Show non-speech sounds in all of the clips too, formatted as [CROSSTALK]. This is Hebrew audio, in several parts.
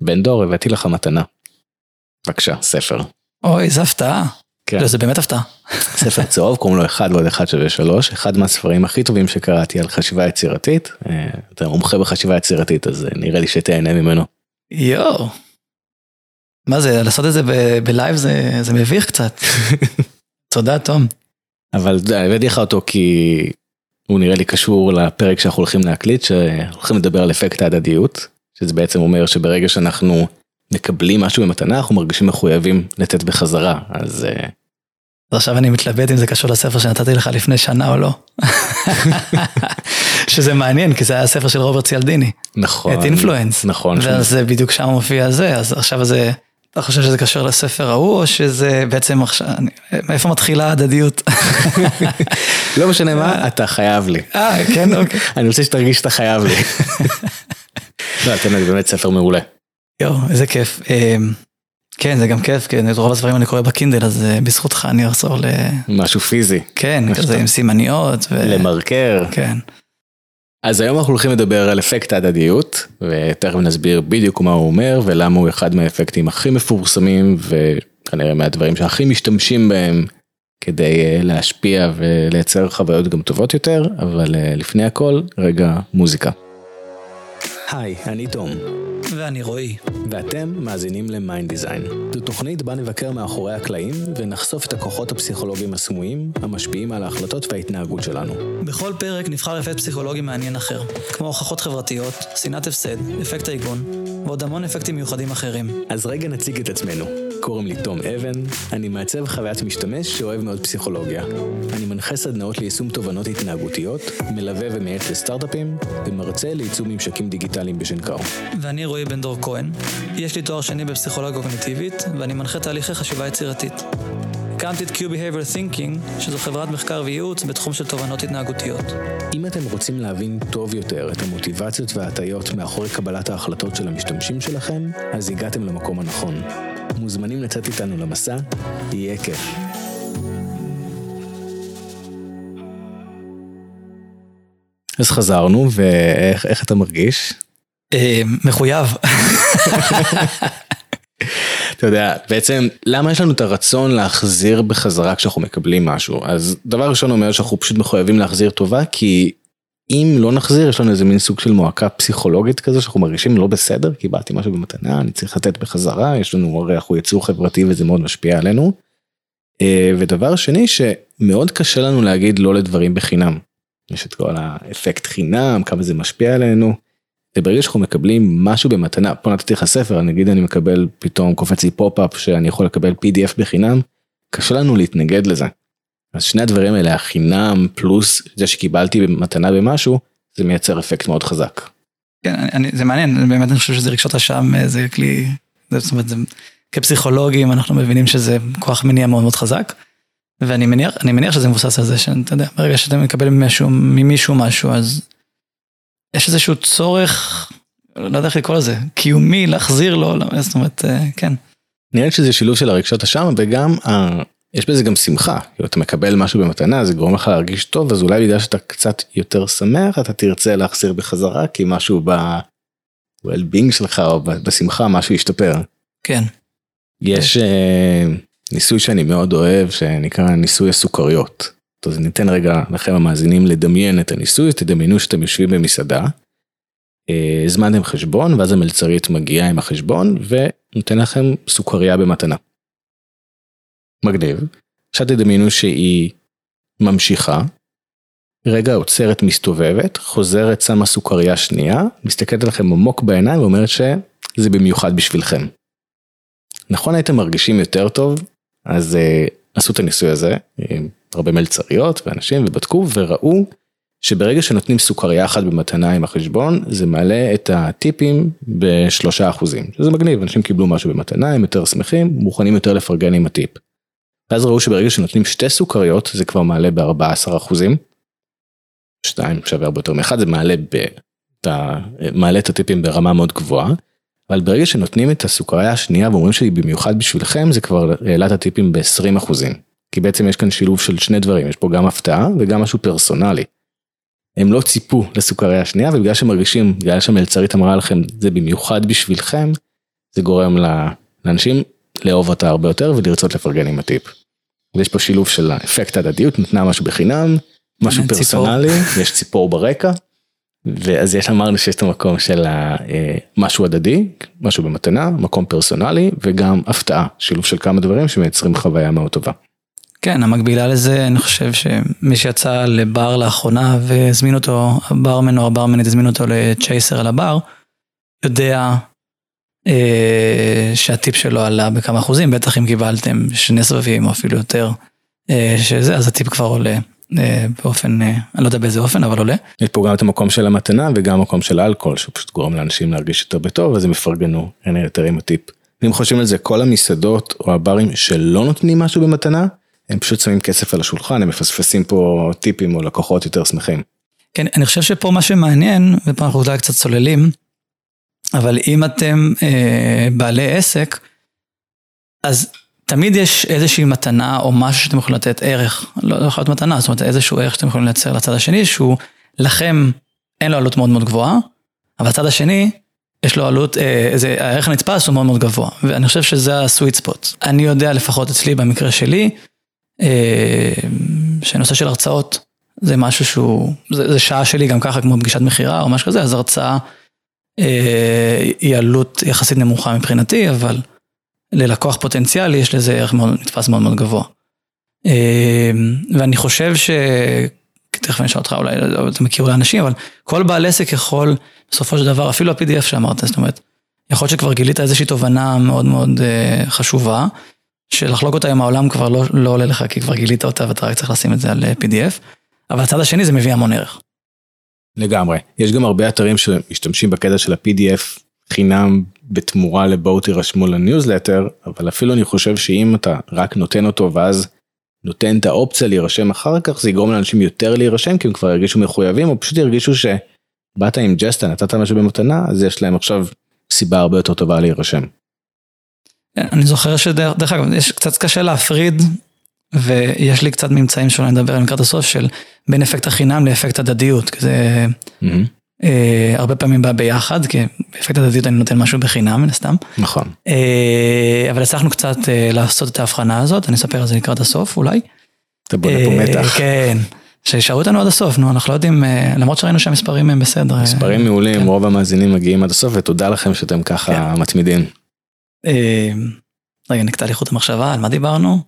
בן דור, הבאתי לך מתנה. בבקשה, ספר. אוי, איזה הפתעה. כן. לא, זה באמת הפתעה. ספר צהוב, קוראים לו אחד ועוד אחד שווה שלוש, אחד מהספרים הכי טובים שקראתי על חשיבה יצירתית. אה, אתה מומחה בחשיבה יצירתית, אז אה, נראה לי שתהנה ממנו. יואו. מה זה, לעשות את זה בלייב זה, זה מביך קצת. [LAUGHS] תודה, תום. אבל יודע, הבאתי לך אותו כי הוא נראה לי קשור לפרק שאנחנו הולכים להקליט, שהולכים לדבר על אפקט ההדדיות, שזה בעצם אומר שברגע שאנחנו מקבלים משהו במתנה, אנחנו מרגישים מחויבים לתת בחזרה, אז אה, אז עכשיו אני מתלבט אם זה קשור לספר שנתתי לך לפני שנה או לא. [LAUGHS] שזה מעניין, כי זה היה הספר של רוברט ציאלדיני. נכון. את אינפלואנס. נכון. ואז זה בדיוק שם מופיע זה, אז עכשיו זה, אתה חושב שזה קשור לספר ההוא, או שזה בעצם עכשיו, מאיפה מתחילה ההדדיות? [LAUGHS] לא משנה מה, אתה חייב לי. אה, כן, אוקיי. אני רוצה שתרגיש שאתה חייב לי. [LAUGHS] לא, זה באמת ספר מעולה. יואו, איזה כיף. אמ, כן, זה גם כיף, כי את רוב הספרים אני קורא בקינדל, אז אה, בזכותך אני אחזור ל... משהו פיזי, כן, כזה עם סימניות. ו... למרקר. כן. אז היום אנחנו הולכים לדבר על אפקט ההדדיות, ותכף נסביר בדיוק מה הוא אומר ולמה הוא אחד מהאפקטים הכי מפורסמים וכנראה מהדברים שהכי משתמשים בהם כדי אה, להשפיע ולייצר חוויות גם טובות יותר, אבל אה, לפני הכל, רגע מוזיקה. היי, אני תום, ואני רועי. ואתם מאזינים ל Mind Design. זו תוכנית בה נבקר מאחורי הקלעים ונחשוף את הכוחות הפסיכולוגיים הסמויים המשפיעים על ההחלטות וההתנהגות שלנו. בכל פרק נבחר אפקט פסיכולוגי מעניין אחר, כמו הוכחות חברתיות, שנאת הפסד, אפקט העיגון, ועוד המון אפקטים מיוחדים אחרים. אז רגע נציג את עצמנו. קוראים לי תום אבן, אני מעצב חוויית משתמש שאוהב מאוד פסיכולוגיה. אני מנחה סדנאות ליישום תובנות התנהגותיות, מלווה ומייעץ לסטארט-אפים, ומרצה לייצום ממשקים דיגיטליים בשנקר. ואני רועי בן דור כהן. יש לי תואר שני בפסיכולוגיה קוגניטיבית, ואני מנחה תהליכי חשיבה יצירתית. הקמתי את Q-Behavior Thinking, שזו חברת מחקר וייעוץ בתחום של תובנות התנהגותיות. אם אתם רוצים להבין טוב יותר את המוטיבציות וההטיות מאחורי קבלת ההחלטות של המשתמשים שלכם, אז הגעתם למקום הנכון. מוזמנים לצאת איתנו למסע, יהיה כיף. אז חזרנו, ואיך איך אתה מרגיש? אה, מחויב. אתה יודע, בעצם, למה יש לנו את הרצון להחזיר בחזרה כשאנחנו מקבלים משהו? אז דבר ראשון אומר שאנחנו פשוט מחויבים להחזיר טובה, כי אם לא נחזיר, יש לנו איזה מין סוג של מועקה פסיכולוגית כזה, שאנחנו מרגישים לא בסדר, קיבלתי משהו במתנה, אני צריך לתת בחזרה, יש לנו, הרי אנחנו יצור חברתי וזה מאוד משפיע עלינו. אה, ודבר שני, שמאוד קשה לנו להגיד לא לדברים בחינם. יש את כל האפקט חינם, כמה זה משפיע עלינו. וברגע שאנחנו מקבלים משהו במתנה, פה נתתי לך ספר, נגיד אני מקבל פתאום קופץ לי pop-up שאני יכול לקבל pdf בחינם, קשה לנו להתנגד לזה. אז שני הדברים האלה, החינם פלוס זה שקיבלתי מתנה במשהו, זה מייצר אפקט מאוד חזק. כן, אני, אני, זה מעניין, באמת אני חושב שזה רגשות אשם, אה, זה כלי, זה, זאת אומרת, זה, כפסיכולוגים אנחנו מבינים שזה כוח מניע מאוד מאוד חזק, ואני מניח, אני מניח שזה מבוסס על זה שאתה יודע, ברגע שאתה מקבל ממישהו, ממישהו משהו, אז יש איזשהו צורך, לא יודע איך לקרוא לזה, קיומי להחזיר לו, לא, זאת אומרת, אה, כן. נראה לי שזה שילוב של הרגשות אשם וגם ה... יש בזה גם שמחה, כאילו אתה מקבל משהו במתנה זה גורם לך להרגיש טוב אז אולי בגלל שאתה קצת יותר שמח אתה תרצה להחזיר בחזרה כי משהו ב-well-being שלך או בשמחה משהו ישתפר. כן. יש אה, ניסוי שאני מאוד אוהב שנקרא ניסוי הסוכריות. אז ניתן רגע לכם המאזינים לדמיין את הניסוי, תדמיינו שאתם יושבים במסעדה, אה, הזמנתם חשבון ואז המלצרית מגיעה עם החשבון ונותן לכם סוכריה במתנה. מגניב. עכשיו תדמיינו שהיא ממשיכה, רגע עוצרת מסתובבת, חוזרת שמה סוכריה שנייה, מסתכלת עליכם עמוק בעיניים ואומרת שזה במיוחד בשבילכם. נכון הייתם מרגישים יותר טוב, אז uh, עשו את הניסוי הזה, עם הרבה מלצריות ואנשים ובדקו וראו שברגע שנותנים סוכריה אחת במתנה עם החשבון, זה מעלה את הטיפים בשלושה אחוזים, שזה מגניב, אנשים קיבלו משהו במתנה, הם יותר שמחים, מוכנים יותר לפרגן עם הטיפ. ואז ראו שברגע שנותנים שתי סוכריות, זה כבר מעלה ב-14 אחוזים. שתיים שווה הרבה יותר מאחד, זה מעלה, ב... אתה מעלה את הטיפים ברמה מאוד גבוהה. אבל ברגע שנותנים את הסוכריה השנייה ואומרים שהיא במיוחד בשבילכם, זה כבר העלה את הטיפים ב-20 אחוזים. כי בעצם יש כאן שילוב של שני דברים, יש פה גם הפתעה וגם משהו פרסונלי. הם לא ציפו לסוכריה השנייה, ובגלל שמרגישים, בגלל שהמלצרית אמרה לכם, זה במיוחד בשבילכם, זה גורם לאנשים לאהוב אותה הרבה יותר ולרצות לפרגן עם הטיפ. ויש פה שילוב של האפקט הדדיות, נתנה משהו בחינם, משהו ציפור. פרסונלי, יש ציפור ברקע, ואז יש אמרנו שיש את המקום של אה, משהו הדדי, משהו במתנה, מקום פרסונלי וגם הפתעה, שילוב של כמה דברים שמייצרים חוויה מאוד טובה. כן, המקבילה לזה, אני חושב שמי שיצא לבר לאחרונה והזמין אותו, הברמן או הברמנית הזמין אותו לצ'ייסר על הבר, יודע אה, שהטיפ שלו עלה בכמה אחוזים, בטח אם קיבלתם שני סבבים או אפילו יותר, אה, שזה, אז הטיפ כבר עולה אה, באופן, אה, אני לא יודע באיזה אופן, אבל עולה. יש פה גם את המקום של המתנה וגם המקום של האלכוהול, שהוא פשוט גורם לאנשים להרגיש יותר בטוב, אז הם יפרגנו אין יותר עם הטיפ. אם חושבים על זה, כל המסעדות או הברים שלא נותנים משהו במתנה, הם פשוט שמים כסף על השולחן, הם מפספסים פה טיפים או לקוחות יותר שמחים. כן, אני חושב שפה מה שמעניין, ופה אנחנו אולי קצת צוללים, אבל אם אתם אה, בעלי עסק, אז תמיד יש איזושהי מתנה או משהו שאתם יכולים לתת ערך, לא לא להיות מתנה, זאת אומרת איזשהו ערך שאתם יכולים לייצר לצד השני, שהוא לכם אין לו עלות מאוד מאוד גבוהה, אבל הצד השני, יש לו עלות, אה, זה, הערך הנתפס הוא מאוד מאוד גבוה, ואני חושב שזה הסוויט ספוט. אני יודע לפחות אצלי במקרה שלי, שנושא של הרצאות זה משהו שהוא, זה, זה שעה שלי גם ככה כמו פגישת מכירה או משהו כזה, אז הרצאה אה, היא עלות יחסית נמוכה מבחינתי, אבל ללקוח פוטנציאלי יש לזה ערך מאוד נתפס מאוד מאוד גבוה. אה, ואני חושב ש... תכף אני אשאל אותך אולי, אתה מכיר אולי אנשים, אבל כל בעל עסק יכול בסופו של דבר, אפילו ה-PDF שאמרת, זאת אומרת, יכול להיות שכבר גילית איזושהי תובנה מאוד מאוד אה, חשובה, שלחלוק אותה עם העולם כבר לא, לא עולה לך, כי כבר גילית אותה ואתה רק צריך לשים את זה על אה, PDF, אבל הצד השני זה מביא המון ערך. לגמרי. יש גם הרבה אתרים שמשתמשים בקטע של ה-PDF חינם בתמורה לבואו תירשמו לניוזלטר, אבל אפילו אני חושב שאם אתה רק נותן אותו ואז נותן את האופציה להירשם אחר כך, זה יגרום לאנשים יותר להירשם, כי הם כבר ירגישו מחויבים, או פשוט ירגישו שבאת עם ג'סטה, נתת משהו במתנה, אז יש להם עכשיו סיבה הרבה יותר טובה להירשם. כן, אני זוכר שדרך אגב, יש קצת קשה להפריד, ויש לי קצת ממצאים שאולי נדבר עליהם לקראת הסוף, של בין אפקט החינם לאפקט הדדיות, כי זה אה, הרבה פעמים בא ביחד, כי באפקט הדדיות אני נותן משהו בחינם, מן הסתם. נכון. אה, אבל הצלחנו קצת אה, לעשות את ההבחנה הזאת, אני אספר על זה לקראת הסוף אולי. אתה בונה פה אה, מתח. כן, שישארו איתנו עד הסוף, נו, אנחנו לא יודעים, אה, למרות שראינו שהמספרים הם בסדר. אה, מספרים מעולים, כן. רוב המאזינים מגיעים עד הסוף, ותודה לכם שאתם ככה מתמידים. אה, רגע, נקטע לי חוט המחשבה, על מה דיברנו?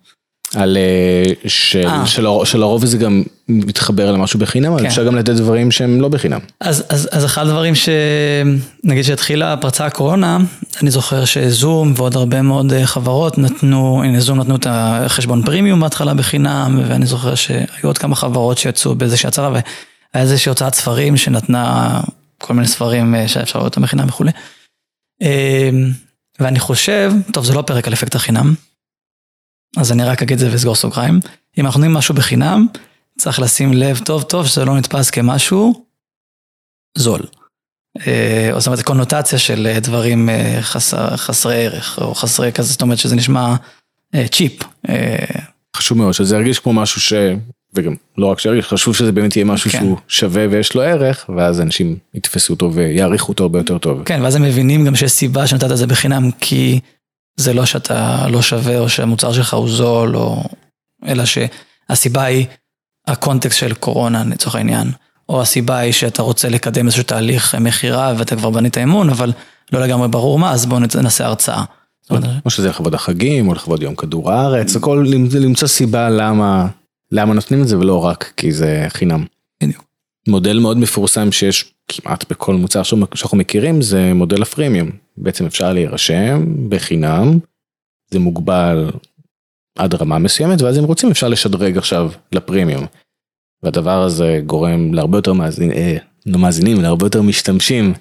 על אה, של- אה. שלרוב זה גם מתחבר למשהו בחינם, אבל כן. אפשר גם לתת דברים שהם לא בחינם. אז, אז, אז אחד הדברים ש... נגיד שהתחילה פרצה הקורונה, אני זוכר שזום ועוד הרבה מאוד אה, חברות נתנו, הנה זום נתנו את החשבון פרימיום בהתחלה בחינם, ואני זוכר שהיו עוד כמה חברות שיצאו באיזושהי הצהרה, והיה איזושהי הוצאת ספרים שנתנה כל מיני ספרים שאפשר לראות אותם בחינם וכולי. ואני חושב, טוב זה לא פרק על אפקט החינם, אז אני רק אגיד את זה ואסגור סוגריים, אם אנחנו נותנים משהו בחינם, צריך לשים לב טוב טוב שזה לא נתפס כמשהו זול. אה, או זאת אומרת, קונוטציה של אה, דברים אה, חסר, חסרי ערך, או חסרי כזה, זאת אומרת שזה נשמע צ'יפ. חשוב מאוד שזה ירגיש כמו משהו ש... וגם לא רק שירגיש, חשוב שזה באמת יהיה משהו כן. שהוא שווה ויש לו ערך, ואז אנשים יתפסו אותו ויעריכו אותו הרבה יותר טוב. כן, ואז הם מבינים גם שיש סיבה שנתת את זה בחינם, כי זה לא שאתה לא שווה, או שהמוצר שלך הוא זול, או... אלא שהסיבה היא הקונטקסט של קורונה לצורך העניין, או הסיבה היא שאתה רוצה לקדם איזשהו תהליך מכירה ואתה כבר בנית אמון, אבל לא לגמרי ברור מה, אז בואו נעשה הרצאה. או שזה לכבוד החגים, או לכבוד יום כדור הארץ, הכל למ- למצוא סיבה למה, למה נותנים את זה ולא רק כי זה חינם. בדיוק. מודל מאוד מפורסם שיש כמעט בכל מוצר שאנחנו- מכירים זה מודל הפרימיום. בעצם אפשר להירשם בחינם, זה מוגבל עד רמה מסוימת, ואז אם רוצים אפשר לשדרג עכשיו לפרימיום. והדבר הזה גורם להרבה יותר מאזינים, אה, לא מאזינים, להרבה יותר משתמשים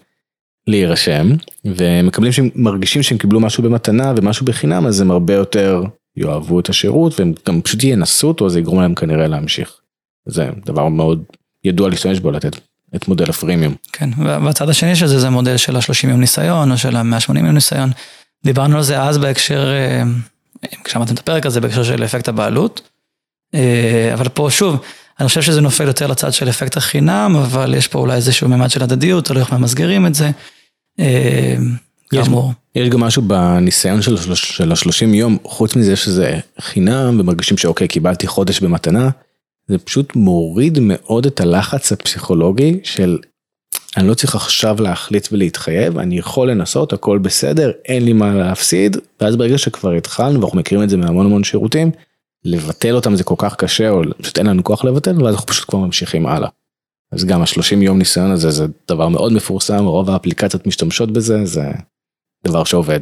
להירשם, ומקבלים שהם מרגישים שהם קיבלו משהו במתנה ומשהו בחינם, אז הם הרבה יותר יאהבו את השירות, והם גם פשוט ינסו אותו, זה יגרום להם כנראה להמשיך. זה דבר מאוד ידוע להשתמש בו, לתת את מודל הפרימיום. כן, והצד השני של זה זה מודל של ה-30 יום ניסיון, או של ה-180 יום ניסיון. דיברנו על זה אז בהקשר, אה, כשאמרתם את הפרק הזה, בהקשר של אפקט הבעלות. אה, אבל פה שוב, אני חושב שזה נופל יותר לצד של אפקט החינם, אבל יש פה אולי איזשהו ממד של הדדיות, תלוי איך ממסגרים את זה. יש, כאמור. יש גם משהו בניסיון של השלושים יום, חוץ מזה שזה חינם ומרגישים שאוקיי, קיבלתי חודש במתנה, זה פשוט מוריד מאוד את הלחץ הפסיכולוגי של אני לא צריך עכשיו להחליט ולהתחייב, אני יכול לנסות, הכל בסדר, אין לי מה להפסיד, ואז ברגע שכבר התחלנו, ואנחנו מכירים את זה מהמון המון שירותים, לבטל אותם זה כל כך קשה, או פשוט אין לנו כוח לבטל, ואז אנחנו פשוט כבר ממשיכים הלאה. אז גם השלושים יום ניסיון הזה זה דבר מאוד מפורסם, רוב האפליקציות משתמשות בזה, זה דבר שעובד.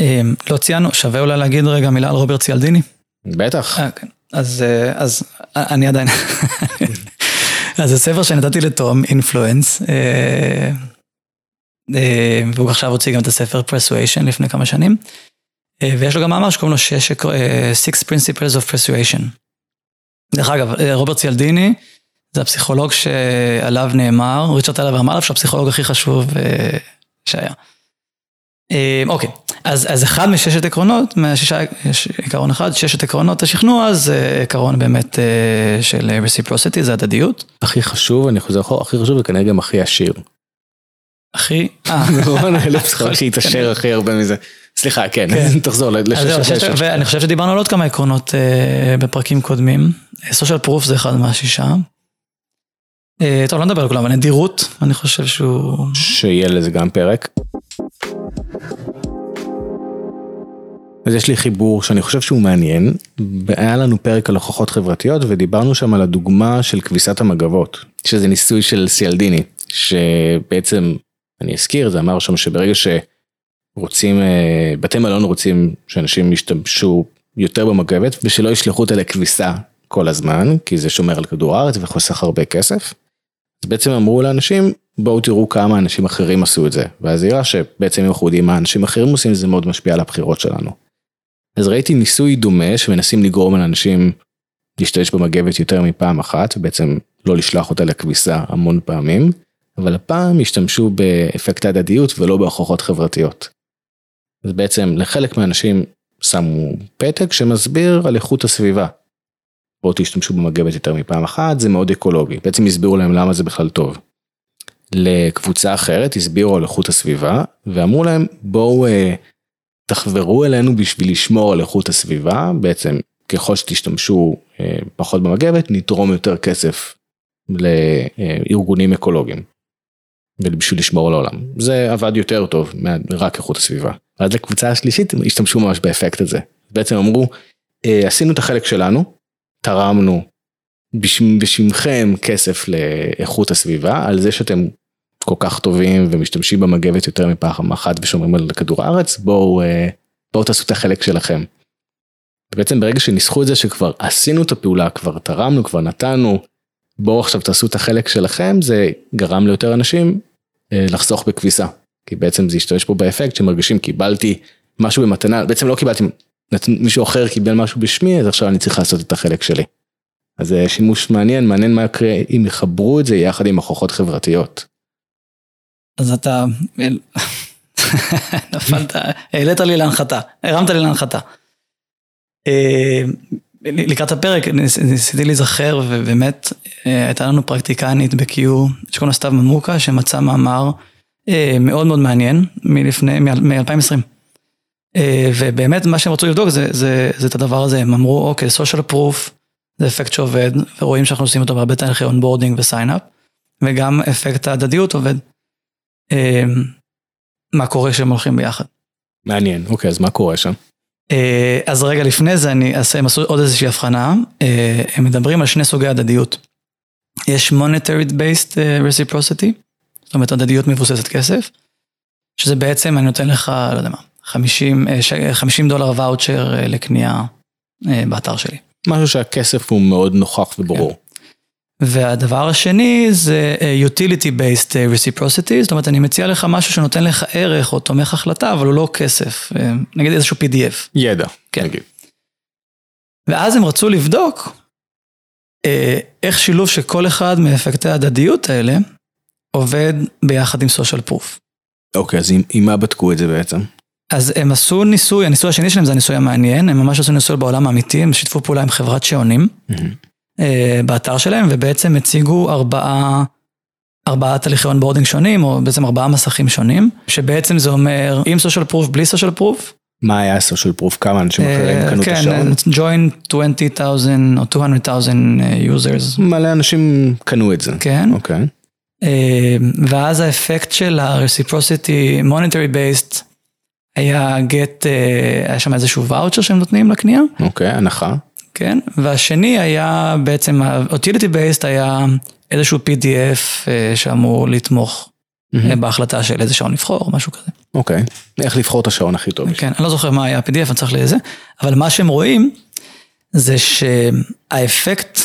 אה, לא ציינו, שווה אולי להגיד רגע מילה על רוברט ציאלדיני. בטח. אה, כן. אז, אה, אז אני עדיין, [LAUGHS] אז הספר שנתתי לתום, אינפלואנס, והוא עכשיו הוציא גם את הספר פרסואשן לפני כמה שנים, אה, ויש לו גם מאמר שקוראים לו שש, אה, Six Principles of Persuasion. דרך אגב, אה, רוברט ציאלדיני, זה הפסיכולוג שעליו נאמר, ריצ'רד טלר אמר עליו שהפסיכולוג הכי חשוב אה, שהיה. אה, אוקיי, אז, אז אחד מששת עקרונות, מהשישה, יש עיקרון אחד, ששת עקרונות השכנוע, זה עקרון באמת אה, של reciprocity, זה הדדיות. הכי חשוב, אני חוזר אחורה, הכי חשוב וכנראה גם הכי עשיר. הכי, אה, [LAUGHS] נכון, אלף פסיכולוג שהתעשר הכי הרבה מזה. סליחה, כן, כן. [LAUGHS] תחזור לששת ששת- ששת. ואני חושב שדיברנו על עוד כמה עקרונות אה, בפרקים קודמים. social proof זה אחד מהשישה. אה, טוב, לא נדבר על כולם, אבל נדירות, אני חושב שהוא... שיהיה לזה גם פרק. אז יש לי חיבור שאני חושב שהוא מעניין. היה לנו פרק על הוכחות חברתיות ודיברנו שם על הדוגמה של כביסת המגבות, שזה ניסוי של סיאלדיני, שבעצם, אני אזכיר, זה אמר שם שברגע שרוצים, אה, בתי מלון רוצים שאנשים ישתמשו יותר במגבת ושלא ישלחו אותה לכביסה כל הזמן, כי זה שומר על כדור הארץ וחוסך הרבה כסף. אז בעצם אמרו לאנשים, בואו תראו כמה אנשים אחרים עשו את זה. ואז נראה שבעצם אנחנו יודעים מה אנשים אחרים עושים, זה מאוד משפיע על הבחירות שלנו. אז ראיתי ניסוי דומה שמנסים לגרום על אנשים להשתמש במגבת יותר מפעם אחת, ובעצם לא לשלוח אותה לכביסה המון פעמים, אבל הפעם השתמשו באפקט ההדדיות ולא בהוכחות חברתיות. אז בעצם לחלק מהאנשים שמו פתק שמסביר על איכות הסביבה. בואו תשתמשו במגבת יותר מפעם אחת, זה מאוד אקולוגי. בעצם הסבירו להם למה זה בכלל טוב. לקבוצה אחרת הסבירו על איכות הסביבה, ואמרו להם בואו אה, תחברו אלינו בשביל לשמור על איכות הסביבה, בעצם ככל שתשתמשו אה, פחות במגבת, נתרום יותר כסף לארגונים אקולוגיים. ובשביל לשמור על העולם. זה עבד יותר טוב מרק איכות הסביבה. ואז לקבוצה השלישית השתמשו ממש באפקט הזה. בעצם אמרו, אה, עשינו את החלק שלנו, תרמנו בשמכם כסף לאיכות הסביבה, על זה שאתם כל כך טובים ומשתמשים במגבת יותר מפעם אחת ושומרים על כדור הארץ, בואו, אה, בואו תעשו את החלק שלכם. ובעצם ברגע שניסחו את זה שכבר עשינו את הפעולה, כבר תרמנו, כבר נתנו, בואו עכשיו תעשו את החלק שלכם, זה גרם ליותר אנשים אה, לחסוך בכביסה. כי בעצם זה השתמש פה באפקט שמרגישים קיבלתי משהו במתנה, בעצם לא קיבלתי, מישהו אחר קיבל משהו בשמי, אז עכשיו אני צריך לעשות את החלק שלי. אז זה שימוש מעניין, מעניין מה יקרה אם יחברו את זה יחד עם הוכחות חברתיות. אז אתה... [LAUGHS] נפלת, העלית לי להנחתה, הרמת לי להנחתה. אה, לקראת הפרק ניס- ניסיתי להיזכר ובאמת אה, הייתה לנו פרקטיקנית ב-Q שקוראים לה סתיו ממוקה שמצאה מאמר אה, מאוד מאוד מעניין מלפני, מ-2020. ובאמת מה שהם רצו לבדוק זה, זה, זה את הדבר הזה, הם אמרו אוקיי, social proof זה אפקט שעובד ורואים שאנחנו עושים אותו בהרבה תהליכי onboarding ו sign up וגם אפקט ההדדיות עובד. אה, מה קורה כשהם הולכים ביחד. מעניין, אוקיי, אז מה קורה שם? אה, אז רגע לפני זה אני אעשה, הם עשו עוד איזושהי הבחנה, אה, הם מדברים על שני סוגי הדדיות. יש monetary based אה, reciprocity, זאת אומרת הדדיות מבוססת כסף, שזה בעצם אני נותן לך, לא יודע מה, 50, אה, ש- 50 דולר ואוצ'ר אה, לקנייה אה, באתר שלי. משהו שהכסף הוא מאוד נוכח וברור. והדבר השני זה אה, utility based אה, reciprocity, זאת אומרת אני מציע לך משהו שנותן לך ערך או תומך החלטה, אבל הוא לא כסף, אה, נגיד איזשהו PDF. ידע, כן. נגיד. ואז הם רצו לבדוק אה, איך שילוב של כל אחד מאפקטי ההדדיות האלה עובד ביחד עם social proof. אוקיי, אז עם, עם מה בדקו את זה בעצם? אז הם עשו ניסוי, הניסוי השני שלהם זה הניסוי המעניין, הם ממש עשו ניסוי בעולם האמיתי, הם שיתפו פעולה עם חברת שעונים אה, באתר שלהם, ובעצם הציגו ארבעה, ארבעה תהליכי onboarding שונים, או בעצם ארבעה מסכים שונים, שבעצם זה אומר עם social proof, בלי social proof. מה היה סושיאל פרוף? כמה אנשים אחרים קנו את השעון? כן, join 20,000 או 200,000 users. מלא אנשים קנו את זה. כן. אוקיי. ואז האפקט של ה-reciprocity monetary based היה get, היה שם איזשהו ואוצ'ר שהם נותנים לקנייה. אוקיי, הנחה. כן, והשני היה בעצם, ה-utility based היה איזשהו PDF שאמור לתמוך בהחלטה של איזה שעון לבחור, או משהו כזה. אוקיי, איך לבחור את השעון הכי טוב. כן, אני לא זוכר מה היה ה-PDF, אני צריך לזה, אבל מה שהם רואים זה שהאפקט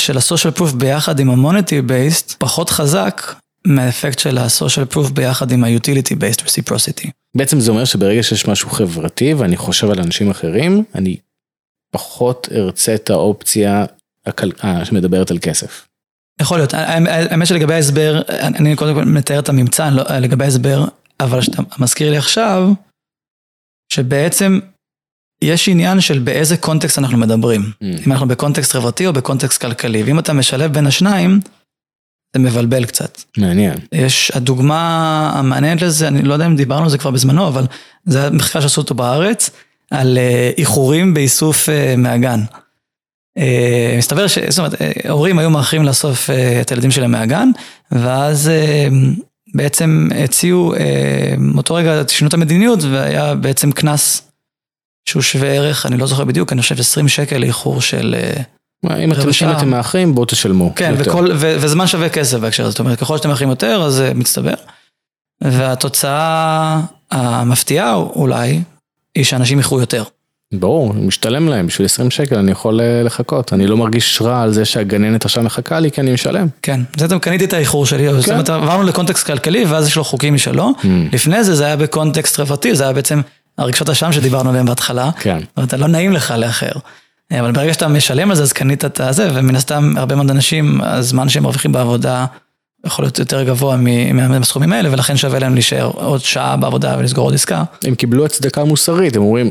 של ה-social proof ביחד עם ה-monetary based פחות חזק מהאפקט של ה-social proof ביחד עם ה-utility based reciprocity. בעצם זה אומר שברגע שיש משהו חברתי ואני חושב על אנשים אחרים, אני פחות ארצה את האופציה שמדברת על כסף. יכול להיות, האמת שלגבי ההסבר, אני קודם כל מתאר את הממצא לגבי ההסבר, אבל שאתה מזכיר לי עכשיו, שבעצם יש עניין של באיזה קונטקסט אנחנו מדברים. אם אנחנו בקונטקסט חברתי או בקונטקסט כלכלי, ואם אתה משלב בין השניים, זה מבלבל קצת. מעניין. יש, הדוגמה המעניינת לזה, אני לא יודע אם דיברנו על זה כבר בזמנו, אבל זה היה מחקר שעשו אותו בארץ, על איחורים באיסוף מהגן. מסתבר ש... זאת אומרת, הורים היו מאחרים לאסוף את הילדים שלהם מהגן, ואז בעצם הציעו, מאותו רגע שינו את המדיניות, והיה בעצם קנס שהוא שווה ערך, אני לא זוכר בדיוק, אני חושב 20 שקל לאיחור של... אם אתם מאחרים, בואו תשלמו. כן, וזמן שווה כסף בהקשר הזה, זאת אומרת, ככל שאתם מאחרים יותר, אז זה מצטבר. והתוצאה המפתיעה אולי, היא שאנשים איחרו יותר. ברור, משתלם להם, בשביל 20 שקל אני יכול לחכות, אני לא מרגיש רע על זה שהגננת עכשיו מחכה לי כי אני משלם. כן, זה אתם קניתי את האיחור שלי, זאת אומרת, עברנו לקונטקסט כלכלי ואז יש לו חוקים משלו, לפני זה זה היה בקונטקסט חברתי, זה היה בעצם הרגשות אשם שדיברנו עליהם בהתחלה, כן. זאת אומרת, לא נעים לך לאחר, אבל ברגע שאתה משלם על זה אז קנית את הזה, ומן הסתם הרבה מאוד אנשים, הזמן שהם מרוויחים בעבודה יכול להיות יותר גבוה מהסכומים האלה, ולכן שווה להם להישאר עוד שעה בעבודה ולסגור עוד עסקה. הם קיבלו הצדקה מוסרית, הם אומרים,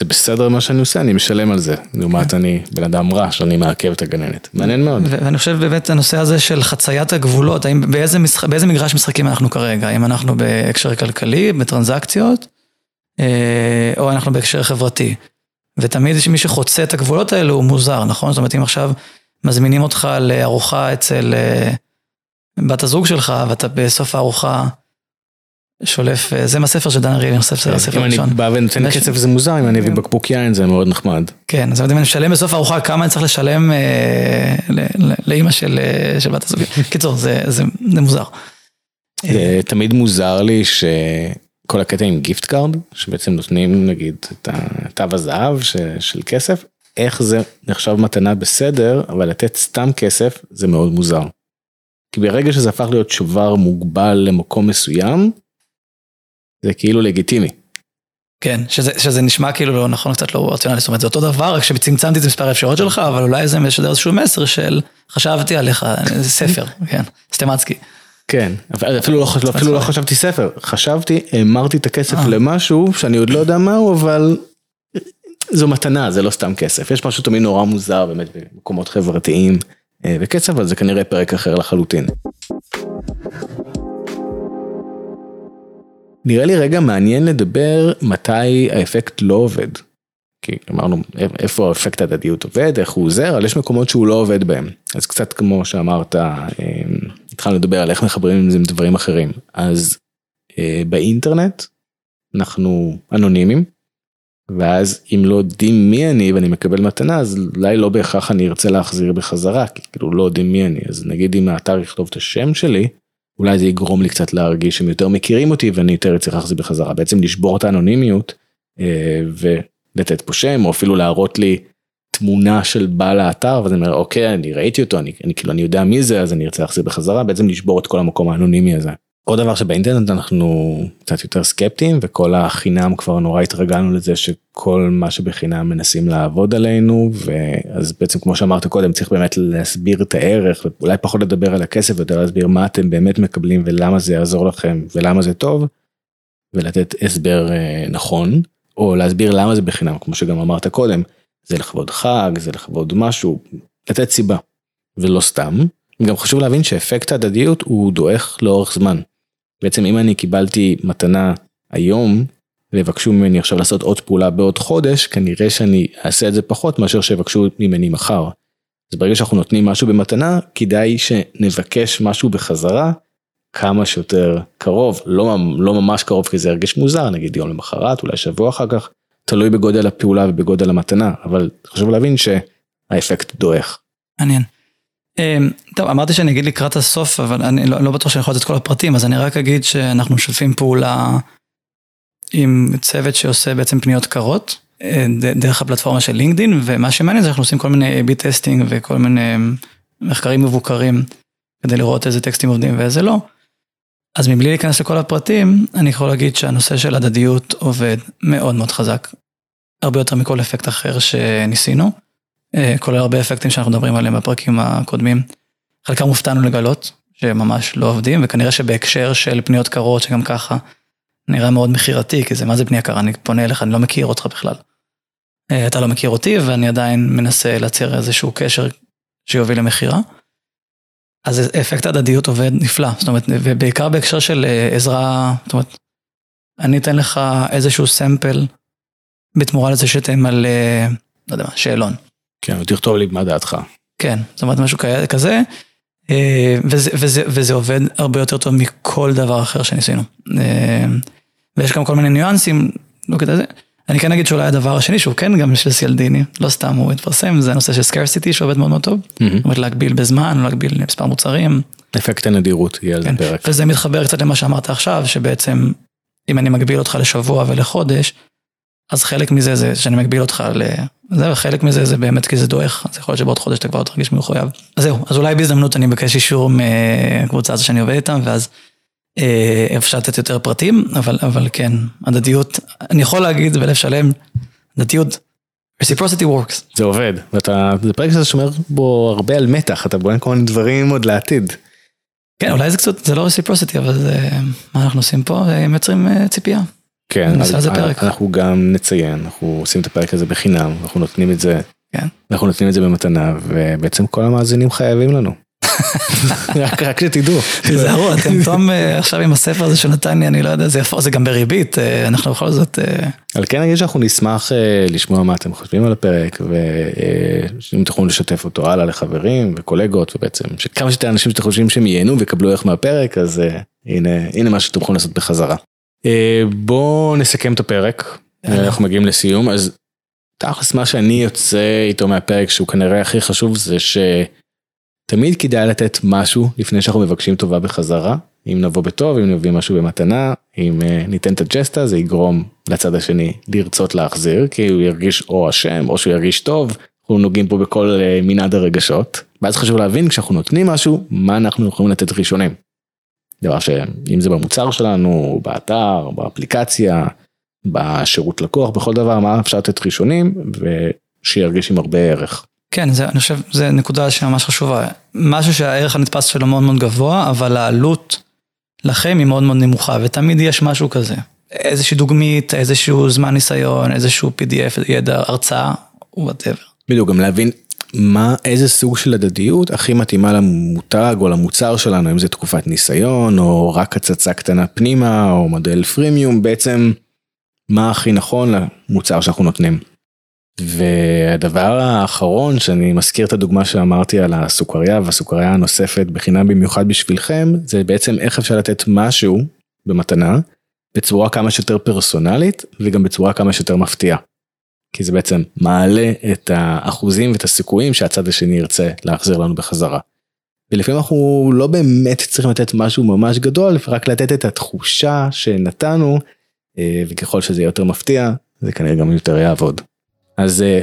זה בסדר מה שאני עושה, אני משלם על זה. לעומת אני בן אדם רע שאני מעכב את הגננת. מעניין מאוד. ואני חושב באמת הנושא הזה של חציית הגבולות, האם באיזה, משחק, באיזה מגרש משחקים אנחנו כרגע? האם אנחנו בהקשר כלכלי, בטרנזקציות, או אנחנו בהקשר חברתי? ותמיד מי שחוצה את הגבולות האלו הוא מוזר, נכון? זאת אומרת, אם עכשיו מזמינים אותך לארוחה אצל בת הזוג שלך, ואתה בסוף הארוחה, שולף, זה מהספר של דן אריאלי, אני חושב שזה הספר הראשון. אם אני בא ונותן כסף זה מוזר, אם אני אביא בקבוק יין זה מאוד נחמד. כן, זאת אומרת אם אני משלם בסוף הארוחה, כמה אני צריך לשלם לאימא של בת הזוג. [LAUGHS] קיצור, זה מוזר. תמיד מוזר לי שכל הקטע עם gift card, שבעצם נותנים נגיד את תו הזהב של כסף, איך זה נחשב מתנה בסדר, אבל לתת סתם כסף זה מאוד מוזר. כי ברגע שזה הפך להיות שובר מוגבל למקום מסוים, זה כאילו לגיטימי. כן, שזה, שזה נשמע כאילו לא נכון, קצת לא רציונלי, זאת אומרת זה אותו דבר, רק שצמצמתי את מספר האפשרויות שלך, אבל אולי זה משדר איזשהו מסר של חשבתי עליך, זה ספר, כן, סטמצקי. כן, אפילו לא, אפילו לא חשבתי ספר, חשבתי, המרתי את הכסף למשהו שאני עוד לא יודע מהו, אבל זו מתנה, זה לא סתם כסף, יש משהו תמיד נורא מוזר באמת במקומות חברתיים וכסף, אבל זה כנראה פרק אחר לחלוטין. נראה לי רגע מעניין לדבר מתי האפקט לא עובד. כי אמרנו איפה האפקט הדדיות עובד, איך הוא עוזר, אבל יש מקומות שהוא לא עובד בהם. אז קצת כמו שאמרת, התחלנו לדבר על איך מחברים את זה עם דברים אחרים. אז באינטרנט אנחנו אנונימים, ואז אם לא יודעים מי אני ואני מקבל מתנה, אז אולי לא בהכרח אני ארצה להחזיר בחזרה, כי כאילו לא יודעים מי אני. אז נגיד אם האתר יכתוב את השם שלי, אולי זה יגרום לי קצת להרגיש שהם יותר מכירים אותי ואני יותר צריך להחזיר בחזרה. בעצם לשבור את האנונימיות ולתת פה שם, או אפילו להראות לי תמונה של בעל האתר, ואז אומר, אוקיי, אני ראיתי אותו, אני, אני כאילו, אני יודע מי זה, אז אני ארצה להחזיר בחזרה, בעצם לשבור את כל המקום האנונימי הזה. עוד דבר שבאינטרנט אנחנו קצת יותר סקפטיים וכל החינם כבר נורא התרגלנו לזה שכל מה שבחינם מנסים לעבוד עלינו ואז בעצם כמו שאמרת קודם צריך באמת להסביר את הערך ואולי פחות לדבר על הכסף ויותר להסביר מה אתם באמת מקבלים ולמה זה יעזור לכם ולמה זה טוב. ולתת הסבר נכון או להסביר למה זה בחינם כמו שגם אמרת קודם זה לכבוד חג זה לכבוד משהו לתת סיבה ולא סתם גם חשוב להבין שאפקט ההדדיות הוא דועך לאורך זמן. בעצם אם אני קיבלתי מתנה היום, ויבקשו ממני עכשיו לעשות עוד פעולה בעוד חודש, כנראה שאני אעשה את זה פחות מאשר שיבקשו ממני מחר. אז ברגע שאנחנו נותנים משהו במתנה, כדאי שנבקש משהו בחזרה כמה שיותר קרוב, לא, לא ממש קרוב כי זה ירגיש מוזר, נגיד יום למחרת, אולי שבוע אחר כך, תלוי בגודל הפעולה ובגודל המתנה, אבל חשוב להבין שהאפקט דועך. מעניין. אמ, טוב, אמרתי שאני אגיד לקראת הסוף, אבל אני לא, לא בטוח שאני יכול לתת את כל הפרטים, אז אני רק אגיד שאנחנו משתפים פעולה עם צוות שעושה בעצם פניות קרות, אה, דרך הפלטפורמה של LinkedIn, ומה שמעניין זה אנחנו עושים כל מיני A/B testing וכל מיני מחקרים מבוקרים, כדי לראות איזה טקסטים עובדים ואיזה לא. אז מבלי להיכנס לכל הפרטים, אני יכול להגיד שהנושא של הדדיות עובד מאוד מאוד חזק. הרבה יותר מכל אפקט אחר שניסינו, אה, כולל הרבה אפקטים שאנחנו מדברים עליהם בפרקים הקודמים. חלקם הופתענו לגלות, שממש לא עובדים, וכנראה שבהקשר של פניות קרות, שגם ככה נראה מאוד מכירתי, כי זה מה זה פנייה קרה, אני פונה אליך, אני לא מכיר אותך בכלל. אה, אתה לא מכיר אותי, ואני עדיין מנסה לייצר איזשהו קשר שיוביל למכירה. אז אפקט הדדיות עובד נפלא, זאת אומרת, ובעיקר בהקשר של אה, עזרה, זאת אומרת, אני אתן לך איזשהו סמפל בתמורה לזה שתמלא, לא יודע מה, שאלון. כן, ותכתוב לי מה דעתך. כן, זאת אומרת משהו כזה, אה, וזה, וזה, וזה עובד הרבה יותר טוב מכל דבר אחר שניסינו. אה, ויש גם כל מיני ניואנסים, לא כדאי זה. אני כן אגיד שאולי הדבר השני שהוא כן גם של סיאלדיני, לא סתם הוא התפרסם, זה הנושא של סקרסיטי שעובד מאוד מאוד טוב. זאת אומרת להגביל בזמן, להגביל מספר מוצרים. אפקט הנדירות יהיה על זה כן. פרק. וזה מתחבר קצת למה שאמרת עכשיו, שבעצם אם אני מגביל אותך לשבוע ולחודש, אז חלק מזה זה שאני מגביל אותך ל... זהו, חלק מזה זה באמת כי זה דועך, אז יכול להיות שבעוד חודש אתה כבר תרגיש מחויב. אז זהו, אז אולי בהזדמנות אני מבקש אישור מקבוצה הזו שאני עובד איתם, ואז אפשר לתת יותר פרטים, אבל, אבל כן, הדדיות, אני יכול להגיד בלב שלם, הדדיות, reciprocity works. זה עובד, ואתה, זה פרק שזה שומר בו הרבה על מתח, אתה בונה כל מיני דברים עוד לעתיד. כן, אולי זה קצת, זה לא reciprocity, אבל זה, מה אנחנו עושים פה, מייצרים אה, ציפייה. כן, אז אנחנו גם נציין, אנחנו עושים את הפרק הזה בחינם, אנחנו נותנים את זה, כן. אנחנו נותנים את זה במתנה, ובעצם כל המאזינים חייבים לנו. רק שתדעו. תיזהרו, אתם פתאום אה, עכשיו עם הספר הזה שנתן לי, אני לא יודע, זה יפה, זה גם בריבית, אה, אנחנו בכל זאת... אה, על כן נגיד שאנחנו נשמח לשמוע מה אתם חושבים על הפרק, ואם תוכלו לשתף אותו הלאה לחברים וקולגות, ובעצם שכמה שיותר אנשים שאתם חושבים שהם ייהנו ויקבלו ערך מהפרק, אז הנה מה שאתם יכולים לעשות בחזרה. בואו נסכם את הפרק, אנחנו מגיעים לסיום, אז תכלס מה שאני יוצא איתו מהפרק שהוא כנראה הכי חשוב זה ש... תמיד כדאי לתת משהו לפני שאנחנו מבקשים טובה בחזרה. אם נבוא בטוב, אם נביא משהו במתנה, אם uh, ניתן את הג'סטה, זה יגרום לצד השני לרצות להחזיר, כי הוא ירגיש או אשם, או שהוא ירגיש טוב. אנחנו נוגעים פה בכל uh, מנעד הרגשות. ואז חשוב להבין כשאנחנו נותנים משהו, מה אנחנו יכולים לתת ראשונים. דבר שאם זה במוצר שלנו, באתר, באפליקציה, בשירות לקוח, בכל דבר, מה אפשר לתת ראשונים, ושירגיש עם הרבה ערך. כן, זה, אני חושב, זו נקודה שממש חשובה. משהו שהערך הנתפס שלו מאוד מאוד גבוה, אבל העלות לכם היא מאוד מאוד נמוכה, ותמיד יש משהו כזה. איזושהי דוגמית, איזשהו זמן ניסיון, איזשהו PDF, ידע, הרצאה, whatever. בדיוק, גם להבין מה, איזה סוג של הדדיות הכי מתאימה למותג או למוצר שלנו, אם זה תקופת ניסיון, או רק הצצה קטנה פנימה, או מודל פרימיום, בעצם מה הכי נכון למוצר שאנחנו נותנים. והדבר האחרון שאני מזכיר את הדוגמה שאמרתי על הסוכריה והסוכריה הנוספת בחינם במיוחד בשבילכם זה בעצם איך אפשר לתת משהו במתנה בצורה כמה שיותר פרסונלית וגם בצורה כמה שיותר מפתיעה. כי זה בעצם מעלה את האחוזים ואת הסיכויים שהצד השני ירצה להחזיר לנו בחזרה. ולפעמים אנחנו לא באמת צריכים לתת משהו ממש גדול רק לתת את התחושה שנתנו אה, וככל שזה יהיה יותר מפתיע זה כנראה גם יותר יעבוד. אז אה,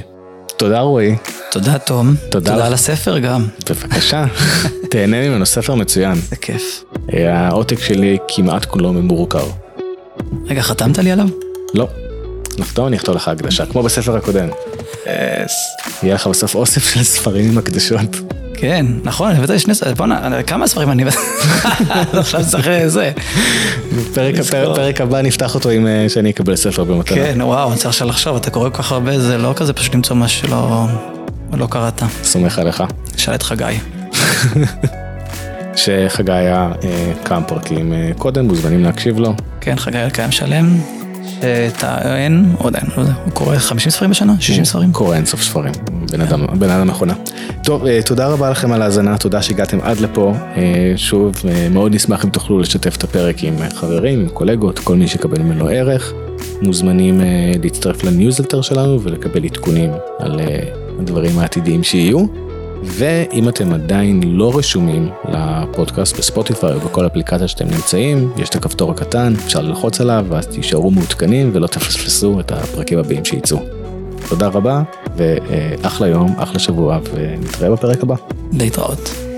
תודה רועי. תודה תום. תודה, תודה על הספר גם. בבקשה, [LAUGHS] תהנה ממנו ספר מצוין. זה כיף. אה, העותק שלי כמעט כולו ממורכר. רגע, חתמת לי עליו? לא. נחתום, אני אכתוב לך הקדשה, כמו בספר הקודם. יהיה לך בסוף אוסף של ספרים עם הקדשות. כן, נכון, הבאת לי שני ספרים, בוא'נה, כמה ספרים אני... [LAUGHS] עכשיו צריך זה. פרק הבא נפתח אותו עם אה, שאני אקבל ספר במתנה. כן, וואו, אני צריך עכשיו לחשוב, אתה קורא כל כך הרבה, זה לא כזה פשוט למצוא משהו שלא לא קראת. סומך עליך. שאל את חגי. שחגי היה אה, כמה פרקים אה, קודם, מוזמנים להקשיב לו. כן, חגי אלקיים שלם, שטוען, או עדיין, לא יודע, הוא קורא 50 ספרים בשנה? 60 ספרים? קורא אינסוף ספרים, בן אדם, בן אדם מכונה. טוב, אה, תודה רבה לכם על ההאזנה, תודה שהגעתם עד לפה. אה, שוב, אה, מאוד נשמח אם תוכלו לשתף את הפרק עם חברים, עם קולגות, כל מי שיקבל ממנו ערך. מוזמנים להצטרף לניוזלטר שלנו ולקבל עדכונים על הדברים העתידיים שיהיו. ואם אתם עדיין לא רשומים לפודקאסט בספוטיפיי או בכל אפליקציה שאתם נמצאים, יש את הכפתור הקטן, אפשר ללחוץ עליו ואז תישארו מעודכנים ולא תפספסו את הפרקים הבאים שייצאו. תודה רבה ואחלה יום, אחלה שבוע ונתראה בפרק הבא. להתראות.